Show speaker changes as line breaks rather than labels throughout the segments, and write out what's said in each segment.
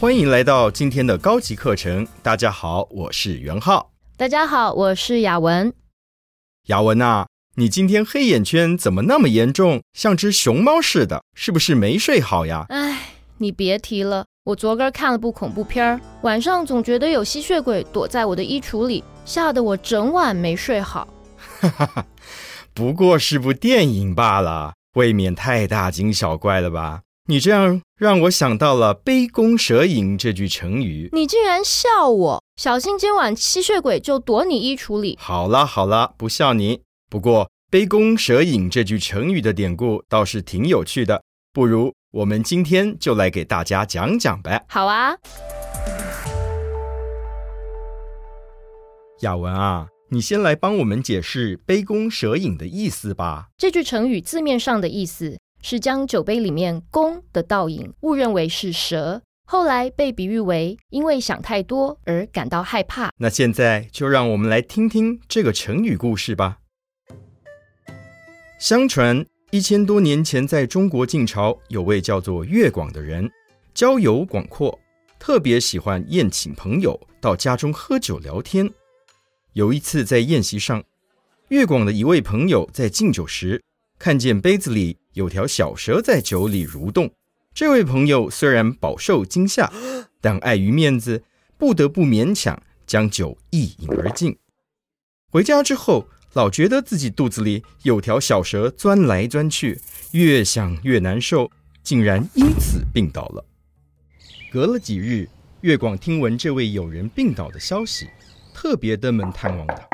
欢迎来到今天的高级课程。大家好，我是袁浩。
大家好，我是雅文。
雅文啊，你今天黑眼圈怎么那么严重，像只熊猫似的？是不是没睡好呀？
哎，你别提了，我昨个看了部恐怖片儿，晚上总觉得有吸血鬼躲在我的衣橱里，吓得我整晚没睡好。
哈哈哈，不过是部电影罢了，未免太大惊小怪了吧？你这样让我想到了“杯弓蛇影”这句成语。
你竟然笑我！小心今晚吸血鬼就躲你衣橱里。
好了好了，不笑你。不过“杯弓蛇影”这句成语的典故倒是挺有趣的，不如我们今天就来给大家讲讲呗。
好啊，
雅文啊，你先来帮我们解释“杯弓蛇影”的意思吧。
这句成语字面上的意思。是将酒杯里面弓的倒影误认为是蛇，后来被比喻为因为想太多而感到害怕。
那现在就让我们来听听这个成语故事吧。相传一千多年前，在中国晋朝有位叫做越广的人，交友广阔，特别喜欢宴请朋友到家中喝酒聊天。有一次在宴席上，乐广的一位朋友在敬酒时，看见杯子里。有条小蛇在酒里蠕动。这位朋友虽然饱受惊吓，但碍于面子，不得不勉强将酒一饮而尽。回家之后，老觉得自己肚子里有条小蛇钻来钻去，越想越难受，竟然因此病倒了。隔了几日，月广听闻这位友人病倒的消息，特别登门探望他。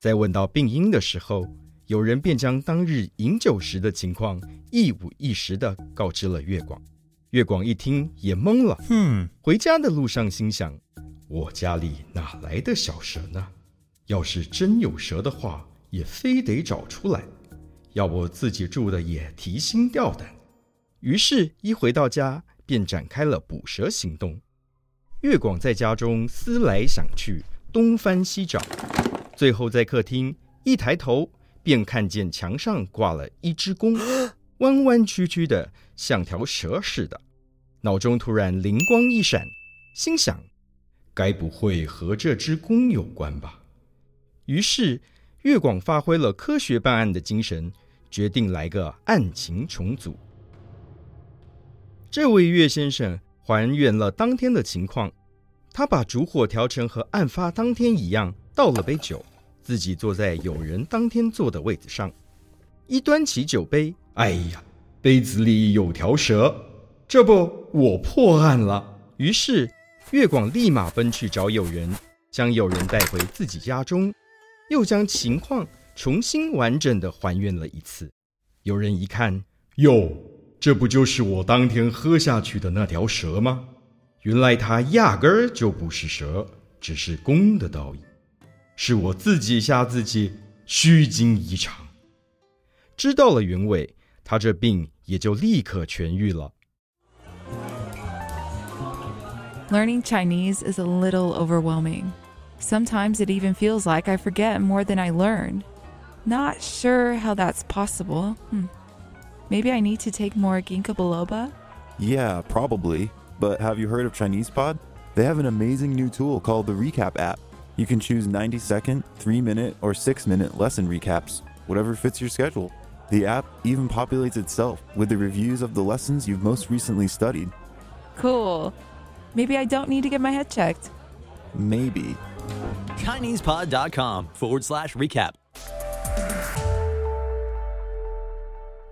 在问到病因的时候，有人便将当日饮酒时的情况一五一十的告知了月广。月广一听也懵了，嗯，回家的路上心想：我家里哪来的小蛇呢？要是真有蛇的话，也非得找出来，要不自己住的也提心吊胆。于是，一回到家便展开了捕蛇行动。月广在家中思来想去，东翻西找，最后在客厅一抬头。便看见墙上挂了一只弓，弯弯曲曲的，像条蛇似的。脑中突然灵光一闪，心想：该不会和这只弓有关吧？于是，月广发挥了科学办案的精神，决定来个案情重组。这位岳先生还原了当天的情况，他把烛火调成和案发当天一样，倒了杯酒。自己坐在友人当天坐的位子上，一端起酒杯，哎呀，杯子里有条蛇，这不我破案了。于是月广立马奔去找友人，将友人带回自己家中，又将情况重新完整的还原了一次。有人一看，哟，这不就是我当天喝下去的那条蛇吗？原来它压根儿就不是蛇，只是弓的倒影。是我自己吓自己，虚惊一场。知道了原委，他这病也就立刻痊愈了。
Learning Chinese is a little overwhelming. Sometimes it even feels like I forget more than I learn. Not sure how that's possible. Hmm. Maybe I need to take more ginkgo biloba?
Yeah, probably. But have you heard of Chinese Pod? They have an amazing new tool called the Recap app. You can choose 90 second, 3 minute, or 6 minute lesson recaps, whatever fits your schedule. The app even populates itself with the reviews of the lessons you've most recently studied.
Cool. Maybe I don't need to get my head checked.
Maybe.
ChinesePod.com forward slash recap.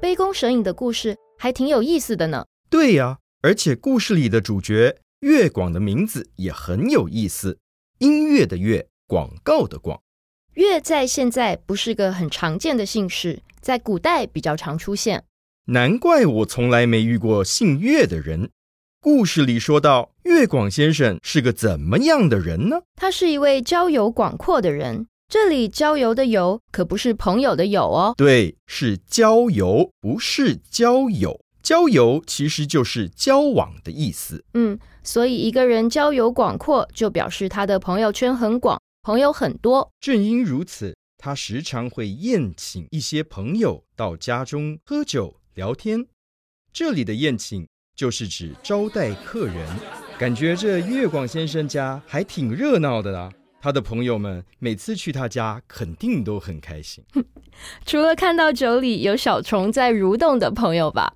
杯弓蛇影的故事还挺有意思的呢。
对呀， 而且故事里的主角月广的名字也很有意思。音乐的乐，广告的广，
乐在现在不是个很常见的姓氏，在古代比较常出现。
难怪我从来没遇过姓岳的人。故事里说到，岳广先生是个怎么样的人呢？
他是一位交友广阔的人。这里交友的友可不是朋友的友哦，
对，是交友，不是交友。交友其实就是交往的意思。
嗯。所以，一个人交友广阔，就表示他的朋友圈很广，朋友很多。
正因如此，他时常会宴请一些朋友到家中喝酒聊天。这里的宴请就是指招待客人。感觉这月广先生家还挺热闹的啊。他的朋友们每次去他家，肯定都很开心。
除了看到酒里有小虫在蠕动的朋友吧，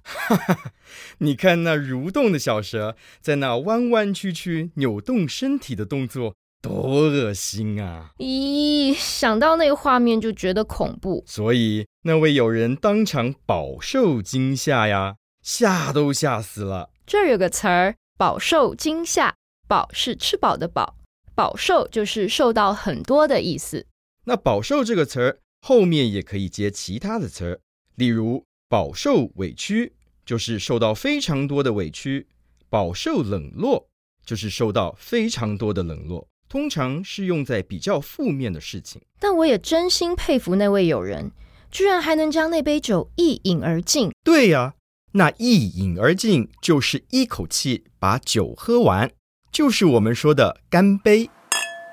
你看那蠕动的小蛇，在那弯弯曲曲扭动身体的动作，多恶心啊！
咦，想到那个画面就觉得恐怖。
所以那位友人当场饱受惊吓呀，吓都吓死了。
这儿有个词儿，饱受惊吓，饱是吃饱的饱。饱受就是受到很多的意思。
那饱受这个词儿后面也可以接其他的词儿，例如饱受委屈就是受到非常多的委屈，饱受冷落就是受到非常多的冷落，通常是用在比较负面的事情。
但我也真心佩服那位友人，居然还能将那杯酒一饮而尽。
对呀，那一饮而尽就是一口气把酒喝完。就是我们说的干杯，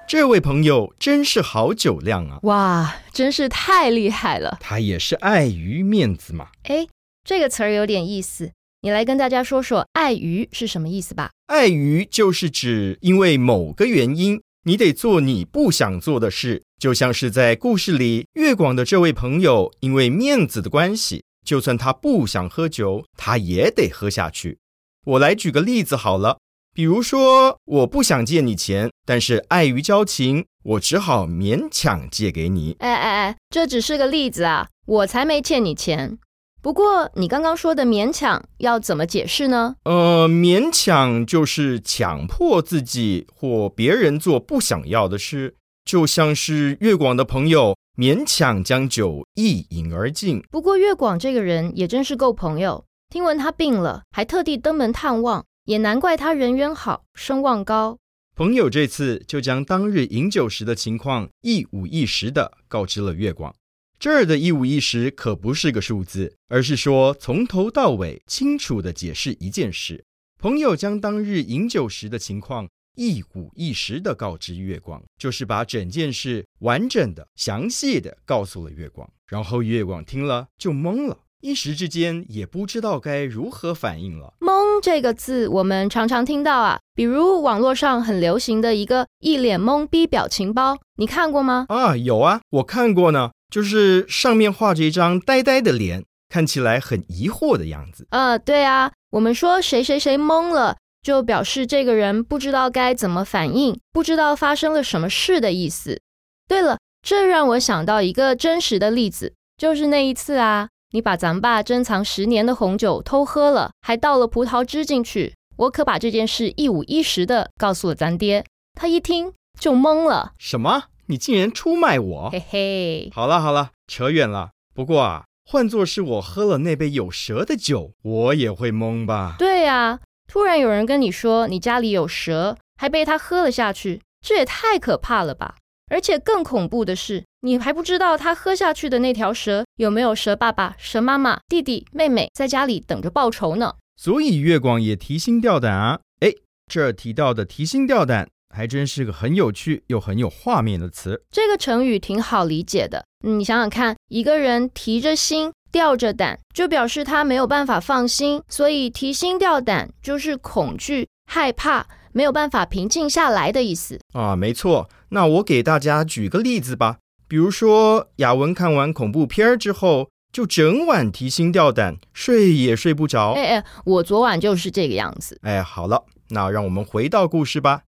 这位朋友真是好酒量啊！
哇，真是太厉害了。
他也是碍于面子嘛。
哎，这个词儿有点意思，你来跟大家说说“碍于”是什么意思吧？
碍于就是指因为某个原因，你得做你不想做的事，就像是在故事里月广的这位朋友，因为面子的关系，就算他不想喝酒，他也得喝下去。我来举个例子好了。比如说，我不想借你钱，但是碍于交情，我只好勉强借给你。
哎哎哎，这只是个例子啊，我才没欠你钱。不过你刚刚说的勉强要怎么解释呢？
呃，勉强就是强迫自己或别人做不想要的事，就像是月广的朋友勉强将酒一饮而尽。
不过月广这个人也真是够朋友，听闻他病了，还特地登门探望。也难怪他人缘好，声望高。
朋友这次就将当日饮酒时的情况一五一十的告知了月广。这儿的一五一十可不是个数字，而是说从头到尾清楚的解释一件事。朋友将当日饮酒时的情况一五一十的告知月广，就是把整件事完整的、详细的告诉了月广。然后月广听了就懵了。一时之间也不知道该如何反应了。
懵这个字，我们常常听到啊，比如网络上很流行的一个一脸懵逼表情包，你看过吗？
啊，有啊，我看过呢，就是上面画着一张呆呆的脸，看起来很疑惑的样子。
呃，对啊，我们说谁谁谁懵了，就表示这个人不知道该怎么反应，不知道发生了什么事的意思。对了，这让我想到一个真实的例子，就是那一次啊。你把咱爸珍藏十年的红酒偷喝了，还倒了葡萄汁进去，我可把这件事一五一十的告诉了咱爹。他一听就懵了：
什么？你竟然出卖我？
嘿嘿，
好了好了，扯远了。不过啊，换作是我喝了那杯有蛇的酒，我也会懵吧？
对呀，突然有人跟你说你家里有蛇，还被他喝了下去，这也太可怕了吧！而且更恐怖的是，你还不知道他喝下去的那条蛇有没有蛇爸爸、蛇妈妈、弟弟、妹妹在家里等着报仇呢。
所以月光也提心吊胆啊！哎，这儿提到的提心吊胆，还真是个很有趣又很有画面的词。
这个成语挺好理解的。你想想看，一个人提着心吊着胆，就表示他没有办法放心，所以提心吊胆就是恐惧、害怕。没有办法平静下来的意思
啊，没错。那我给大家举个例子吧，比如说雅文看完恐怖片儿之后，就整晚提心吊胆，睡也睡不着。
哎哎，我昨晚就是这个样子。
哎，好了，那让我们回到故事吧。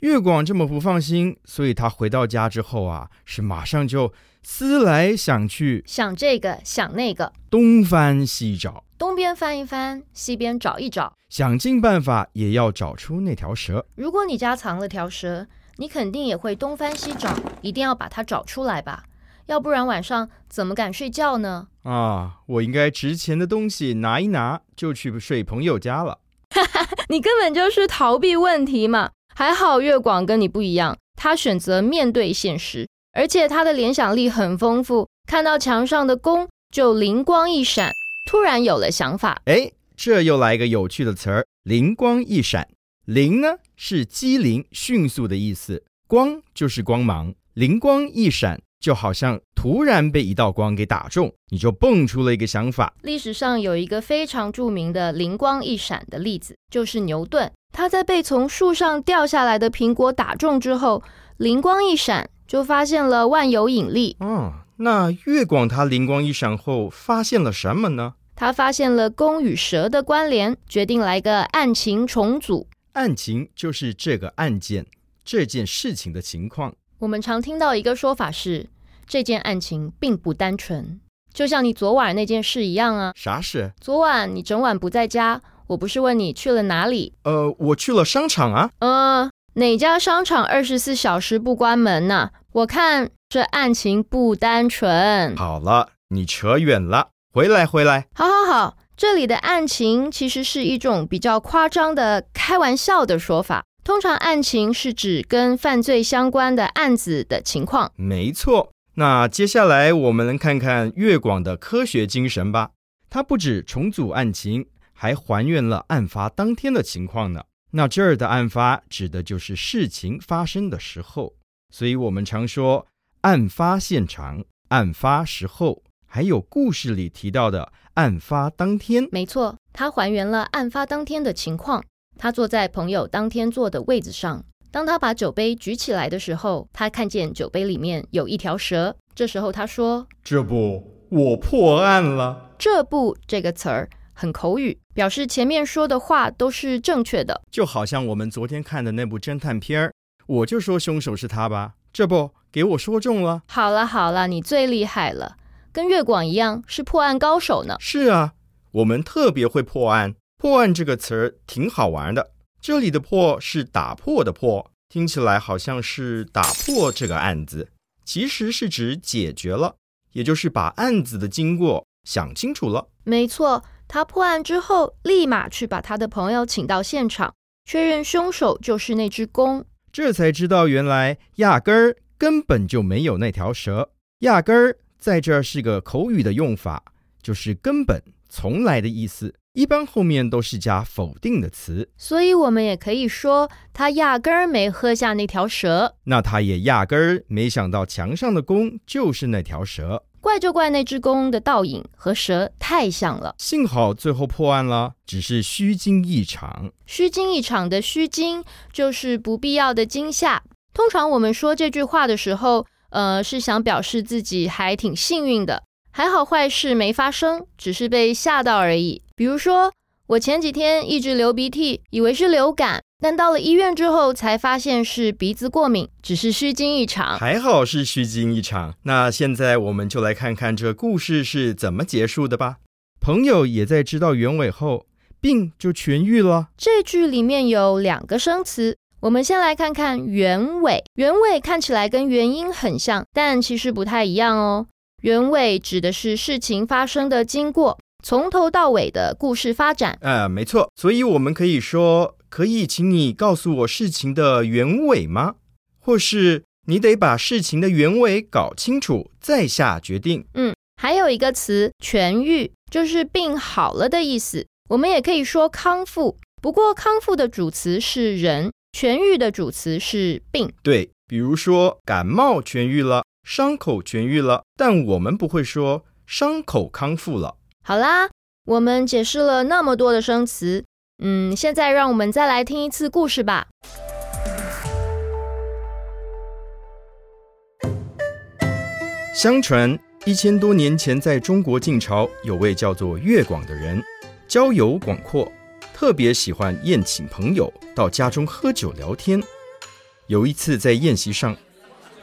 月广这么不放心，所以他回到家之后啊，是马上就思来想去，
想这个想那个，
东翻西找。
东边翻一翻，西边找一找，
想尽办法也要找出那条蛇。
如果你家藏了条蛇，你肯定也会东翻西找，一定要把它找出来吧？要不然晚上怎么敢睡觉呢？
啊，我应该值钱的东西拿一拿就去睡朋友家了。
你根本就是逃避问题嘛！还好月广跟你不一样，他选择面对现实，而且他的联想力很丰富，看到墙上的弓就灵光一闪。突然有了想法，
哎，这又来一个有趣的词儿，灵光一闪。灵呢是机灵、迅速的意思，光就是光芒，灵光一闪就好像突然被一道光给打中，你就蹦出了一个想法。
历史上有一个非常著名的灵光一闪的例子，就是牛顿。他在被从树上掉下来的苹果打中之后，灵光一闪，就发现了万有引力。
嗯，那月广他灵光一闪后发现了什么呢？
他发现了弓与蛇的关联，决定来个案情重组。
案情就是这个案件、这件事情的情况。
我们常听到一个说法是，这件案情并不单纯，就像你昨晚那件事一样啊。
啥事？
昨晚你整晚不在家，我不是问你去了哪里？
呃，我去了商场啊。
呃，哪家商场二十四小时不关门呢？我看这案情不单纯。
好了，你扯远了，回来回来。
好好好，这里的案情其实是一种比较夸张的开玩笑的说法。通常案情是指跟犯罪相关的案子的情况。
没错。那接下来我们来看看月广的科学精神吧。它不止重组案情，还还原了案发当天的情况呢。那这儿的案发指的就是事情发生的时候，所以我们常说案发现场、案发时候，还有故事里提到的案发当天。
没错，它还原了案发当天的情况。他坐在朋友当天坐的位子上。当他把酒杯举起来的时候，他看见酒杯里面有一条蛇。这时候他说：“
这不，我破案了。”“
这不”这个词儿很口语，表示前面说的话都是正确的。
就好像我们昨天看的那部侦探片儿，我就说凶手是他吧。这不，给我说中了。
好了好了，你最厉害了，跟月广一样是破案高手呢。
是啊，我们特别会破案。破案这个词儿挺好玩的，这里的“破”是打破的“破”，听起来好像是打破这个案子，其实是指解决了，也就是把案子的经过想清楚了。
没错，他破案之后，立马去把他的朋友请到现场，确认凶手就是那只公，
这才知道原来压根儿根本就没有那条蛇。压根儿在这儿是个口语的用法，就是根本、从来的意思。一般后面都是加否定的词，
所以我们也可以说他压根儿没喝下那条蛇。
那他也压根儿没想到墙上的弓就是那条蛇。
怪就怪那只弓的倒影和蛇太像了。
幸好最后破案了，只是虚惊一场。
虚惊一场的虚惊就是不必要的惊吓。通常我们说这句话的时候，呃，是想表示自己还挺幸运的。还好坏事没发生，只是被吓到而已。比如说，我前几天一直流鼻涕，以为是流感，但到了医院之后才发现是鼻子过敏，只是虚惊一场。
还好是虚惊一场。那现在我们就来看看这故事是怎么结束的吧。朋友也在知道原委后，病就痊愈了。
这句里面有两个生词，我们先来看看原委。原委看起来跟原因很像，但其实不太一样哦。原委指的是事情发生的经过，从头到尾的故事发展。
呃，没错。所以我们可以说，可以请你告诉我事情的原委吗？或是你得把事情的原委搞清楚再下决定。
嗯，还有一个词“痊愈”，就是病好了的意思。我们也可以说康复，不过康复的主词是人，痊愈的主词是病。
对，比如说感冒痊愈了。伤口痊愈了，但我们不会说伤口康复了。
好啦，我们解释了那么多的生词，嗯，现在让我们再来听一次故事吧。
相传一千多年前，在中国晋朝有位叫做月广的人，交友广阔，特别喜欢宴请朋友到家中喝酒聊天。有一次在宴席上。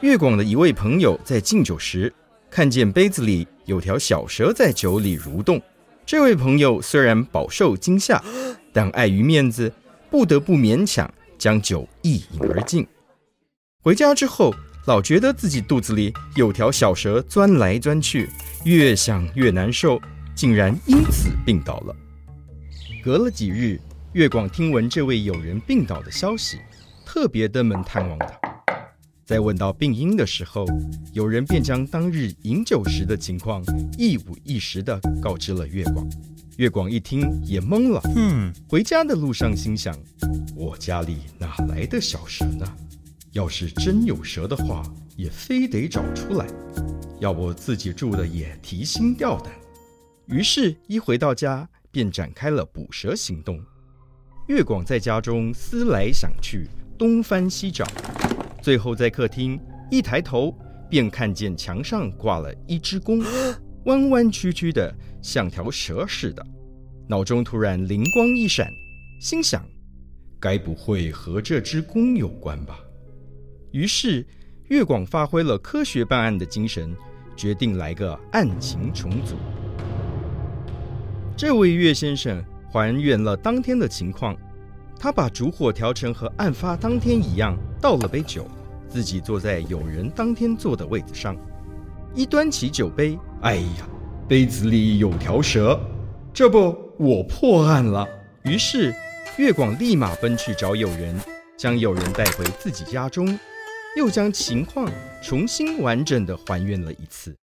月广的一位朋友在敬酒时，看见杯子里有条小蛇在酒里蠕动。这位朋友虽然饱受惊吓，但碍于面子，不得不勉强将酒一饮而尽。回家之后，老觉得自己肚子里有条小蛇钻来钻去，越想越难受，竟然因此病倒了。隔了几日，月广听闻这位友人病倒的消息，特别登门探望他。在问到病因的时候，有人便将当日饮酒时的情况一五一十地告知了月广。月广一听也懵了，嗯，回家的路上心想：我家里哪来的小蛇呢？要是真有蛇的话，也非得找出来，要不自己住的也提心吊胆。于是，一回到家便展开了捕蛇行动。月广在家中思来想去，东翻西找，最后在客厅一抬头，便看见墙上挂了一只弓，弯弯曲曲的，像条蛇似的。脑中突然灵光一闪，心想：该不会和这只弓有关吧？于是，月广发挥了科学办案的精神，决定来个案情重组。这位岳先生还原了当天的情况，他把烛火调成和案发当天一样，倒了杯酒，自己坐在友人当天坐的位子上，一端起酒杯，哎呀，杯子里有条蛇，这不我破案了。于是月广立马奔去找友人，将友人带回自己家中，又将情况重新完整的还原了一次。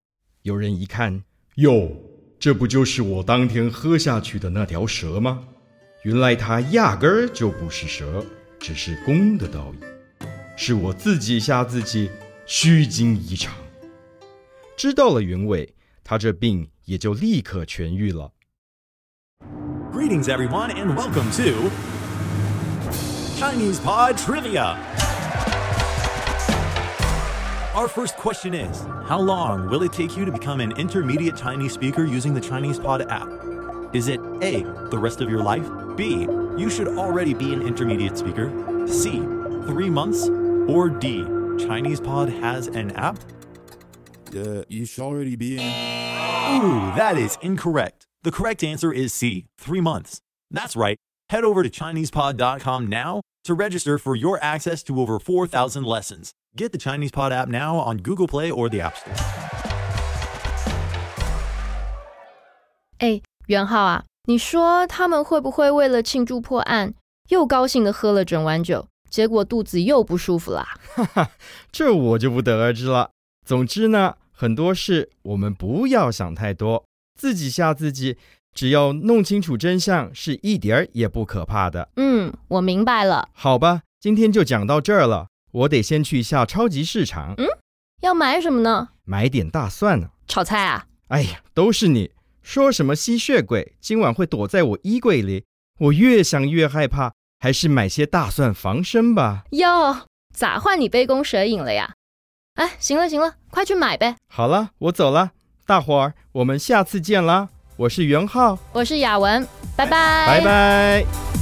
友人一看，哟。这不就是我当天喝下去的那条蛇吗？原来它压根儿就不是蛇，只是弓的倒影，是我自己吓自己，虚惊一场。知道了原委，他这病也就立刻痊愈了。
Greetings, everyone, and welcome to Chinese Pod Trivia. Our first question is How long will it take you to become an intermediate Chinese speaker using the Chinese Pod app? Is it A, the rest of your life? B, you should already be an intermediate speaker? C, three months? Or D, Chinese Pod has an app?
Uh, you should already be in.
Ooh, that is incorrect. The correct answer is C, three months. That's right. Head over to ChinesePod.com now to register for your access to over 4,000 lessons. Get the Chinese Pod app now on Google Play or the App Store.
哎，袁浩啊，你说他们会不会为了庆祝破案，又高兴的喝了整碗酒， 结果肚子又不舒服啦？
哈哈，这我就不得而知了。总之呢，很多事我们不要想太多，自己吓自己，只要弄清楚真相，是一点儿也不可怕的。
嗯，我明白了。
好吧，今天就讲到这儿了。我得先去一下超级市场。
嗯，要买什么呢？
买点大蒜呢。
炒菜啊？
哎呀，都是你说什么吸血鬼今晚会躲在我衣柜里，我越想越害怕，还是买些大蒜防身吧。
哟，咋换你杯弓蛇影了呀？哎，行了行了，快去买呗。
好了，我走了，大伙儿，我们下次见啦。我是袁浩，
我是雅文，拜拜，
拜拜。